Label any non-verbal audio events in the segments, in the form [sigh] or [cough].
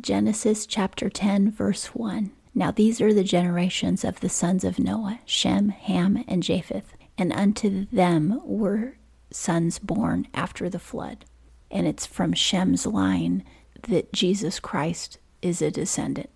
Genesis chapter 10, verse 1. Now these are the generations of the sons of Noah Shem, Ham, and Japheth. And unto them were sons born after the flood. And it's from Shem's line that Jesus Christ is a descendant.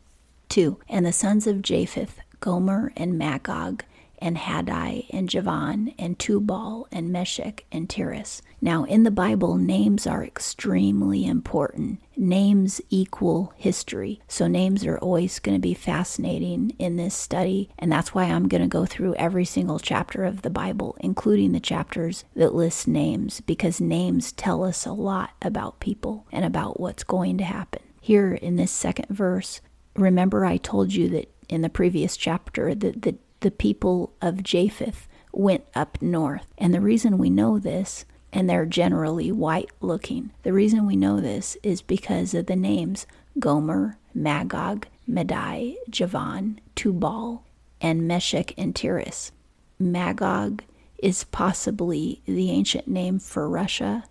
2. And the sons of Japheth, Gomer and Magog, and Madai and Javan and Tubal and Meshech and Tiras. Now, in the Bible, names are extremely important. Names equal history. So, names are always going to be fascinating in this study. And that's why I'm going to go through every single chapter of the Bible, including the chapters that list names, because names tell us a lot about people and about what's going to happen. Here in this second verse, remember I told you that in the previous chapter that the, the people of Japheth went up north. And the reason we know this and they're generally white looking. The reason we know this is because of the names Gomer, Magog, Madai, Javan, Tubal, and Meshech and Tiras. Magog is possibly the ancient name for Russia.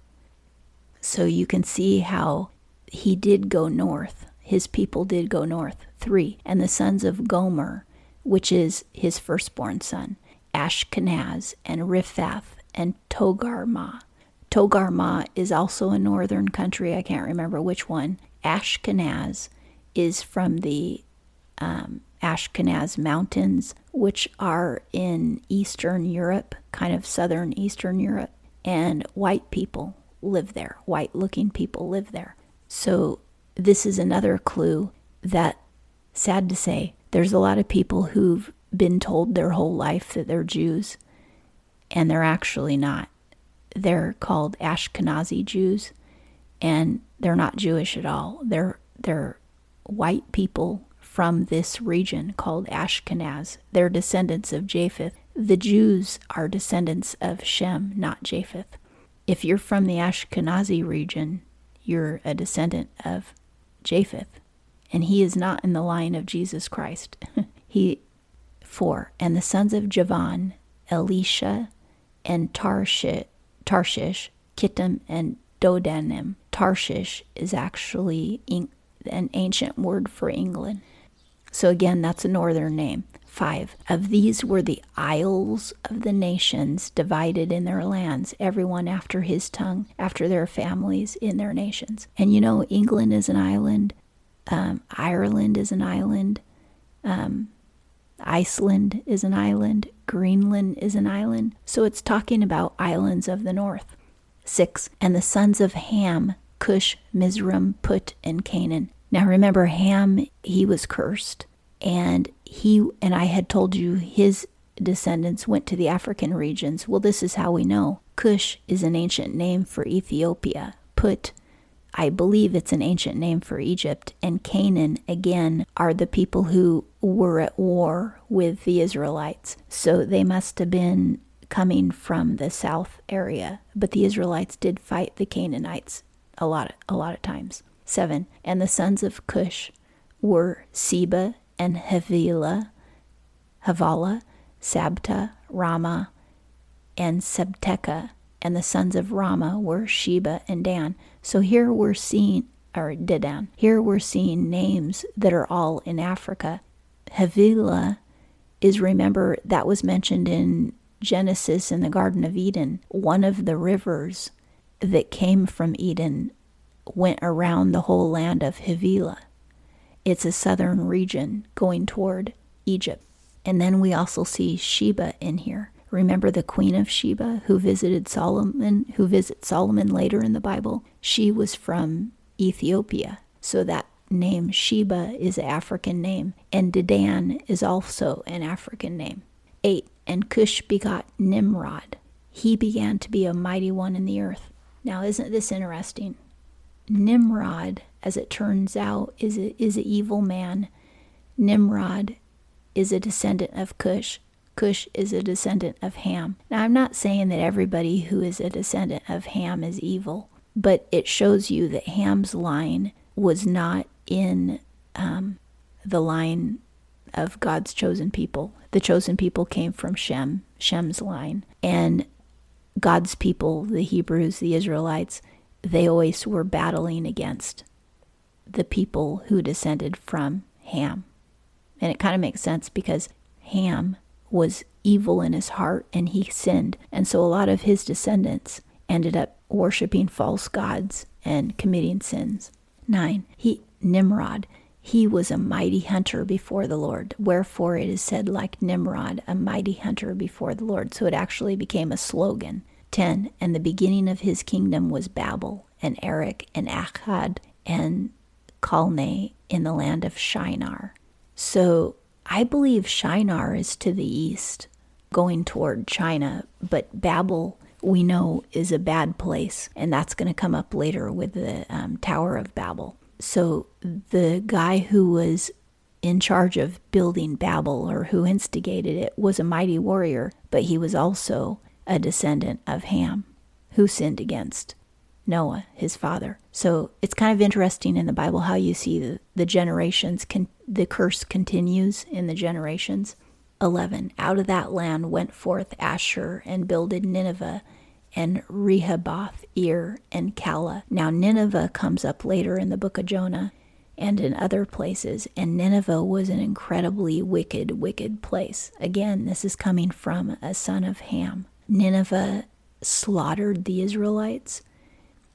So you can see how he did go north. His people did go north. Three. And the sons of Gomer, which is his firstborn son, Ashkenaz and Riphath and Togarmah. Togarmah is also a northern country. I can't remember which one. Ashkenaz is from the um, Ashkenaz Mountains, which are in Eastern Europe, kind of southern Eastern Europe. And white people live there, white looking people live there. So, this is another clue that, sad to say, there's a lot of people who've been told their whole life that they're Jews, and they're actually not they're called Ashkenazi Jews, and they're not Jewish at all. They're they're white people from this region called Ashkenaz. They're descendants of Japheth. The Jews are descendants of Shem, not Japheth. If you're from the Ashkenazi region, you're a descendant of Japheth, and he is not in the line of Jesus Christ. [laughs] he four and the sons of Javan, Elisha, and Tarshish Tarshish, Kittim, and Dodanim. Tarshish is actually an ancient word for England. So again, that's a northern name. Five. Of these were the isles of the nations divided in their lands, everyone after his tongue, after their families in their nations. And you know, England is an island, um, Ireland is an island, um, Iceland is an island, Greenland is an island. So it's talking about islands of the north. 6. And the sons of Ham, Cush, Mizraim, Put, and Canaan. Now remember, Ham, he was cursed. And he, and I had told you his descendants went to the African regions. Well, this is how we know. Cush is an ancient name for Ethiopia. Put I believe it's an ancient name for Egypt, and Canaan, again, are the people who were at war with the Israelites. So they must have been coming from the south area, but the Israelites did fight the Canaanites a lot, a lot of times. Seven, and the sons of Cush were Seba and Havilah, Havilah, Sabta, Raamah, and Sabteca, and the sons of Raamah were Sheba and Dan. So here we're seeing, or Dedan, here we're seeing names that are all in Africa. Havilah is, remember, that was mentioned in Genesis in the Garden of Eden. One of the rivers that came from Eden went around the whole land of Havilah. It's a southern region going toward Egypt. And then we also see Sheba in here. Remember the Queen of Sheba who visited Solomon, who visits Solomon later in the Bible? She was from Ethiopia. So that name Sheba is an African name, and Dedan is also an African name. 8. And Cush begot Nimrod. He began to be a mighty one in the earth. Now, isn't this interesting? Nimrod, as it turns out, is a, is an evil man. Nimrod is a descendant of Cush. Cush is a descendant of Ham. Now, I'm not saying that everybody who is a descendant of Ham is evil, but it shows you that Ham's line was not in um, the line of God's chosen people. The chosen people came from Shem, Shem's line. And God's people, the Hebrews, the Israelites, they always were battling against the people who descended from Ham. And it kind of makes sense because Ham was evil in his heart and he sinned. And so a lot of his descendants ended up worshiping false gods and committing sins. 9. He Nimrod he was a mighty hunter before the Lord. Wherefore it is said, like Nimrod, a mighty hunter before the Lord. So it actually became a slogan. 10. And the beginning of his kingdom was Babel, and Erech, and Akkad, and Calneh in the land of Shinar. So I believe Shinar is to the east, going toward China, but Babel we know is a bad place, and that's going to come up later with the um, Tower of Babel. So the guy who was in charge of building Babel or who instigated it was a mighty warrior, but he was also a descendant of Ham, who sinned against Noah, his father. So it's kind of interesting in the Bible how you see the, the generations, can, the curse continues in the generations. 11. Out of that land went forth Asshur and builded Nineveh and Rehoboth, Ir, and Calah. Now, Nineveh comes up later in the book of Jonah and in other places, and Nineveh was an incredibly wicked, wicked place. Again, this is coming from a son of Ham. Nineveh slaughtered the Israelites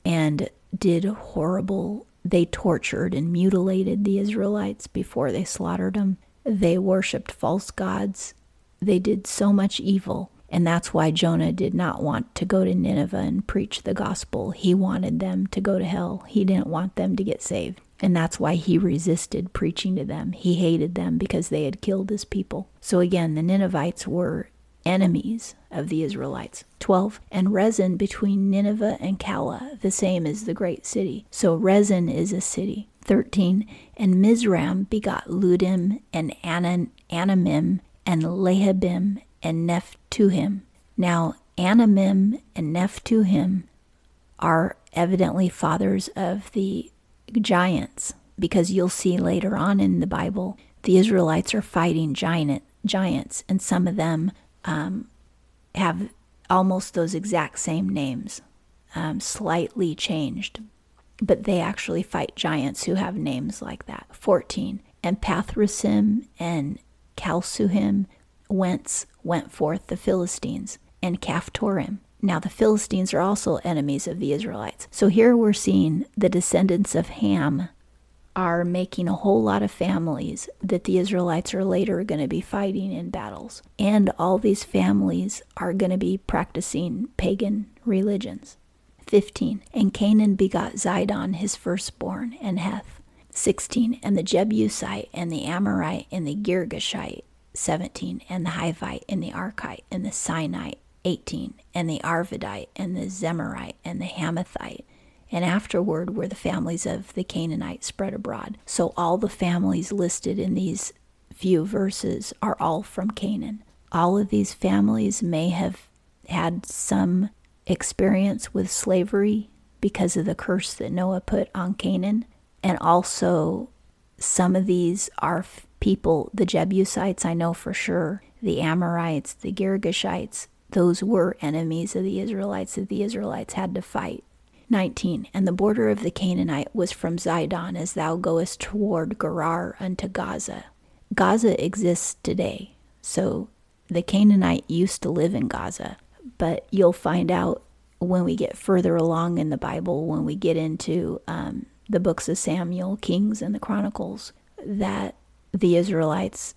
and did horrible, they tortured and mutilated the Israelites before they slaughtered them. They worshiped false gods. They did so much evil and that's why Jonah did not want to go to Nineveh and preach the gospel. He wanted them to go to hell. He didn't want them to get saved. And that's why he resisted preaching to them. He hated them because they had killed his people. So again, the Ninevites were enemies of the Israelites. 12. And Resen between Nineveh and Calah, the same as the great city. So Resen is a city. 13. And Mizraim begot Ludim and Anan, Anamim and Lehabim and Nephtuhim. Now, Anamim and Nephtuhim are evidently fathers of the giants because you'll see later on in the Bible the Israelites are fighting giant giants, and some of them um, have almost those exact same names, um, slightly changed, but they actually fight giants who have names like that. 14. And Pathrusim and Calsuhim, whence went forth the Philistines and Caphtorim. Now, the Philistines are also enemies of the Israelites. So here we're seeing the descendants of Ham are making a whole lot of families that the Israelites are later going to be fighting in battles. And all these families are going to be practicing pagan religions. 15. And Canaan begot Zidon, his firstborn, and Heth. 16. And the Jebusite, and the Amorite, and the Girgashite, 17, and the Hivite, and the Arkite, and the Sinite, 18, and the Arvadite, and the Zemarite, and the Hamathite. And afterward were the families of the Canaanites spread abroad. So all the families listed in these few verses are all from Canaan. All of these families may have had some experience with slavery because of the curse that Noah put on Canaan. And also, some of these are people, the Jebusites, I know for sure, the Amorites, the Girgashites, those were enemies of the Israelites that the Israelites had to fight. 19. And the border of the Canaanite was from Zidon as thou goest toward Gerar unto Gaza. Gaza exists today, so the Canaanite used to live in Gaza, but you'll find out when we get further along in the Bible, when we get into um, the books of Samuel, Kings, and the Chronicles, that the Israelites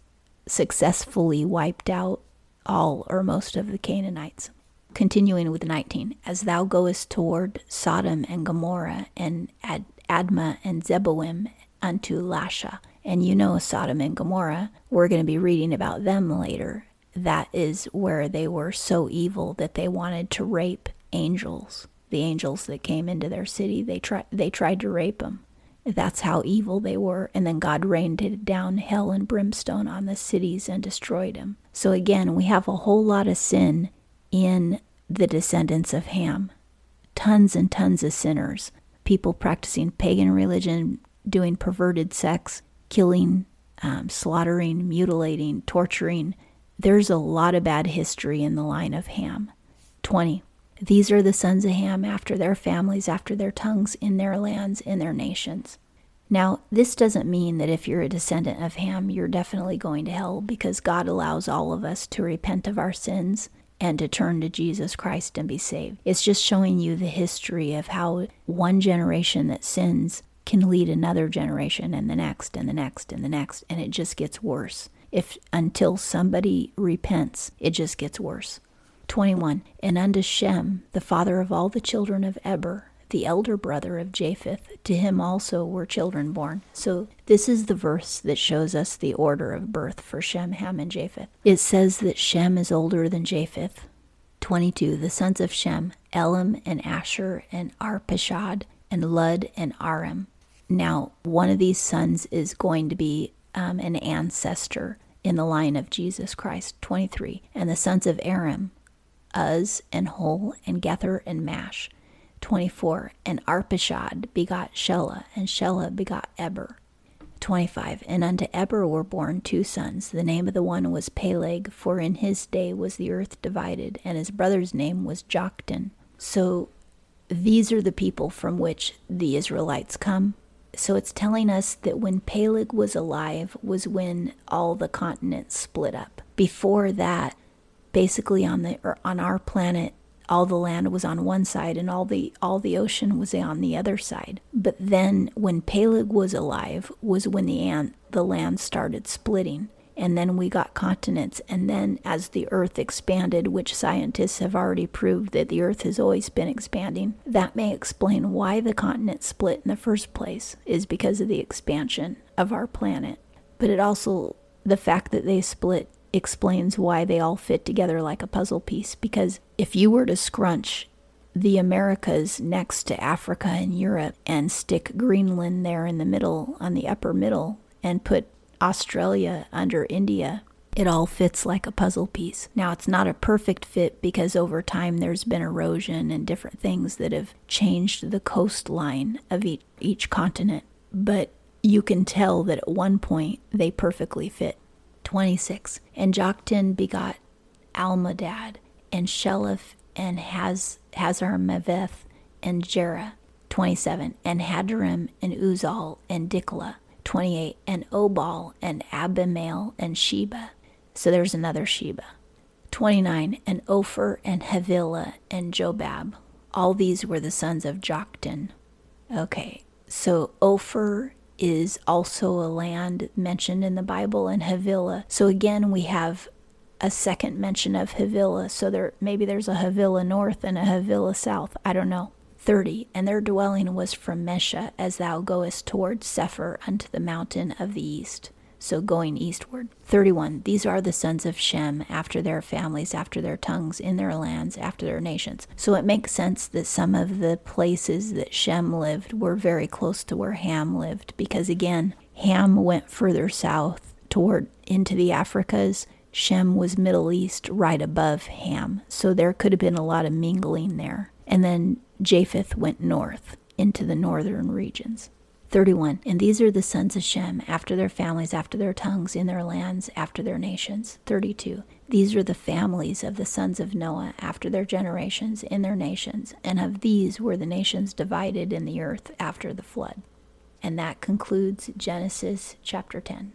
successfully wiped out all or most of the Canaanites. Continuing with 19, as thou goest toward Sodom and Gomorrah and Ad- Admah and Zeboim unto Lasha. And you know Sodom and Gomorrah, we're going to be reading about them later. That is where they were so evil that they wanted to rape angels. The angels that came into their city, they, tried they tried to rape them. That's how evil they were. And then God rained down hell and brimstone on the cities and destroyed them. So again, we have a whole lot of sin in the descendants of Ham. Tons and tons of sinners. People practicing pagan religion, doing perverted sex, killing, um, slaughtering, mutilating, torturing. There's a lot of bad history in the line of Ham. 20. These are the sons of Ham after their families, after their tongues, in their lands, in their nations. Now, this doesn't mean that if you're a descendant of Ham, you're definitely going to hell because God allows all of us to repent of our sins and to turn to Jesus Christ and be saved. It's just showing you the history of how one generation that sins can lead another generation and the next and the next and the next, and it just gets worse. If until somebody repents, it just gets worse. 21. And unto Shem, the father of all the children of Eber, the elder brother of Japheth, to him also were children born. So this is the verse that shows us the order of birth for Shem, Ham, and Japheth. It says that Shem is older than Japheth. 22. The sons of Shem, Elam and Asher and Arpachshad and Lud and Aram. Now, one of these sons is going to be um, an ancestor in the line of Jesus Christ. 23. And the sons of Aram, Uz and Hul and Gether and Mash. 24. And Arpachshad begot Shelah, and Shelah begot Eber. 25. And unto Eber were born two sons. The name of the one was Peleg, for in his day was the earth divided, and his brother's name was Joktan. So these are the people from which the Israelites come. So it's telling us that when Peleg was alive was when all the continents split up. Before that, basically on the er, on our planet, all the land was on one side and all the all the ocean was on the other side. But then when Peleg was alive was when the ant, the land started splitting. And then we got continents. And then as the earth expanded which scientists have already proved that the earth has always been expanding that may explain why the continent split in the first place is because of the expansion of our planet. But it also the fact that they split explains why they all fit together like a puzzle piece. Because if you were to scrunch the Americas next to Africa and Europe and stick Greenland there in the middle, on the upper middle, and put Australia under India, it all fits like a puzzle piece. Now, it's not a perfect fit because over time there's been erosion and different things that have changed the coastline of each, each continent, but you can tell that at one point they perfectly fit. 26. And Joktan begot Almodad, and Sheleph, and Haz, Hazarmaveth, and Jerah. 27. And Hadoram, and Uzal, and Dikla. 28. And Obal, and Abimael, and Sheba. So there's another Sheba. 29. And Ophir, and Havilah, and Jobab. All these were the sons of Joktan. Okay, so Ophir is also a land mentioned in the Bible in Havilah. So again, we have a second mention of Havilah. So there maybe there's a Havilah north and a Havilah south. I don't know. 30. And their dwelling was from Mesha as thou goest toward Sephar unto the mountain of the east so going eastward. 31. These are the sons of Shem, after their families, after their tongues, in their lands, after their nations. So it makes sense that some of the places that Shem lived were very close to where Ham lived, because again, Ham went further south toward into the Africas. Shem was Middle East right above Ham. So there could have been a lot of mingling there. And then Japheth went north into the northern regions. 31. And these are the sons of Shem, after their families, after their tongues, in their lands, after their nations. 32. These are the families of the sons of Noah, after their generations, in their nations. And of these were the nations divided in the earth after the flood. And that concludes Genesis chapter 10.